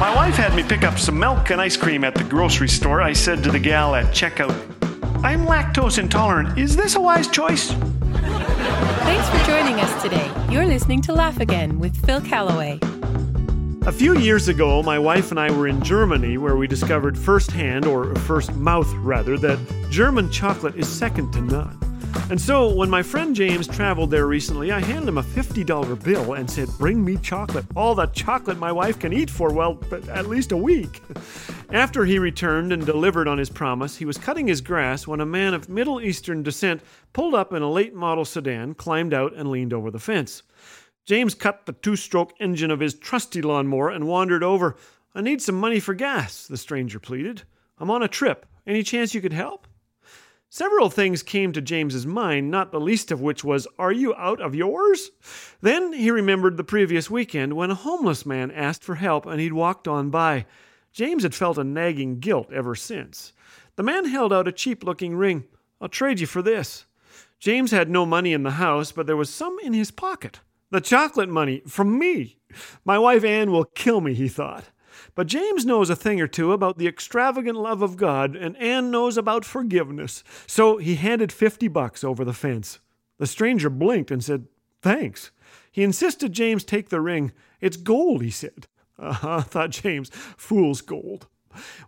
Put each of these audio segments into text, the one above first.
My wife had me pick up some milk and ice cream at the grocery store. I said to the gal at checkout, I'm lactose intolerant. Is this a wise choice? Thanks for joining us today. You're listening to Laugh Again with Phil Callaway. A few years ago, my wife and I were in Germany where we discovered firsthand, or first mouth rather, that German chocolate is second to none. And so, when my friend James traveled there recently, I handed him a $50 bill and said, Bring me chocolate. All the chocolate my wife can eat for, well, at least a week. After he returned and delivered on his promise, he was cutting his grass when a man of Middle Eastern descent pulled up in a late model sedan, climbed out, and leaned over the fence. James cut the two stroke engine of his trusty lawnmower and wandered over. I need some money for gas, the stranger pleaded. I'm on a trip. Any chance you could help? Several things came to James's mind, not the least of which was, Are you out of yours? Then he remembered the previous weekend when a homeless man asked for help and he'd walked on by. James had felt a nagging guilt ever since. The man held out a cheap looking ring. I'll trade you for this. James had no money in the house, but there was some in his pocket. The chocolate money from me. My wife Anne will kill me, he thought. But James knows a thing or two about the extravagant love of God, and Anne knows about forgiveness. So he handed 50 bucks over the fence. The stranger blinked and said, Thanks. He insisted James take the ring. It's gold, he said. Uh-huh, thought James. Fool's gold.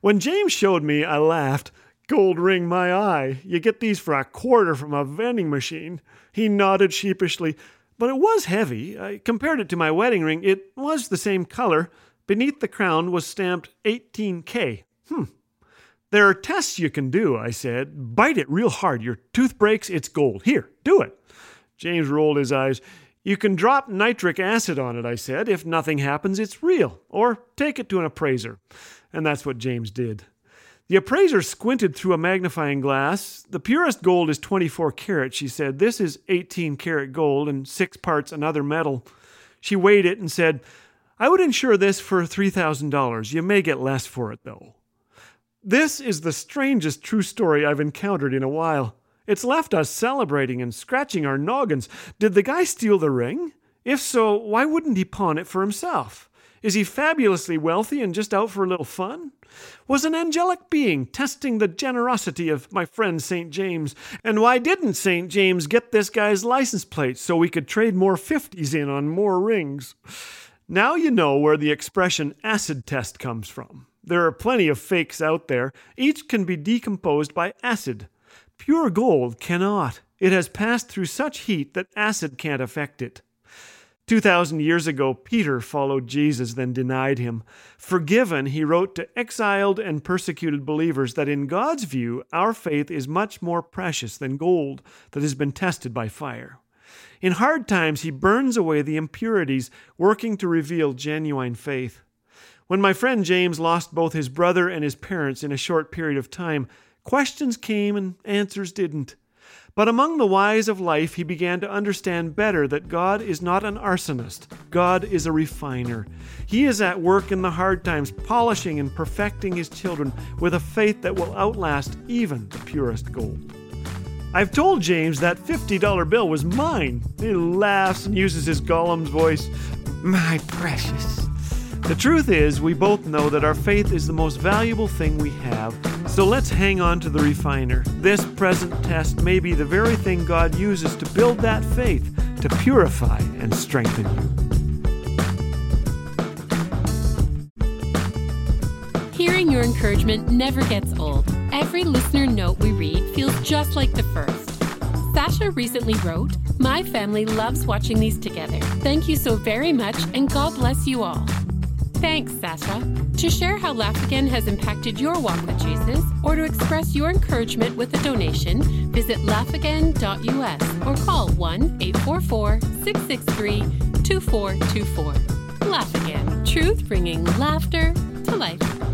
When James showed me, I laughed. Gold ring my eye. You get these for a quarter from a vending machine. He nodded sheepishly. But it was heavy. I compared it to my wedding ring. It was the same color. Beneath the crown was stamped 18K. Hmm. There are tests you can do, I said. Bite it real hard. Your tooth breaks, it's gold. Here, do it. James rolled his eyes. You can drop nitric acid on it, I said. If nothing happens, it's real. Or take it to an appraiser. And that's what James did. The appraiser squinted through a magnifying glass. The purest gold is 24 karat, she said. This is 18 karat gold and six parts another metal. She weighed it and said, I would insure this for $3,000. You may get less for it, though. This is the strangest true story I've encountered in a while. It's left us celebrating and scratching our noggins. Did the guy steal the ring? If so, why wouldn't he pawn it for himself? Is he fabulously wealthy and just out for a little fun? Was an angelic being testing the generosity of my friend St. James? And why didn't St. James get this guy's license plate so we could trade more 50s in on more rings? Now you know where the expression acid test comes from. There are plenty of fakes out there. Each can be decomposed by acid. Pure gold cannot. It has passed through such heat that acid can't affect it. 2,000 years ago, Peter followed Jesus, then denied him. Forgiven, he wrote to exiled and persecuted believers that in God's view, our faith is much more precious than gold that has been tested by fire. In hard times, he burns away the impurities, working to reveal genuine faith. When my friend James lost both his brother and his parents in a short period of time, questions came and answers didn't. But among the whys of life, he began to understand better that God is not an arsonist, God is a refiner. He is at work in the hard times, polishing and perfecting his children with a faith that will outlast even the purest gold. I've told James that $50 bill was mine. He laughs and uses his Gollum's voice. My precious. The truth is, we both know that our faith is the most valuable thing we have, so let's hang on to the refiner. This present test may be the very thing God uses to build that faith, to purify and strengthen you. Hearing your encouragement never gets old. Every listener note we read feels just like the first. Sasha recently wrote, My family loves watching these together. Thank you so very much, and God bless you all. Thanks, Sasha. To share how Laugh Again has impacted your walk with Jesus or to express your encouragement with a donation, visit laughagain.us or call 1 844 663 2424. Laugh Again, truth bringing laughter to life.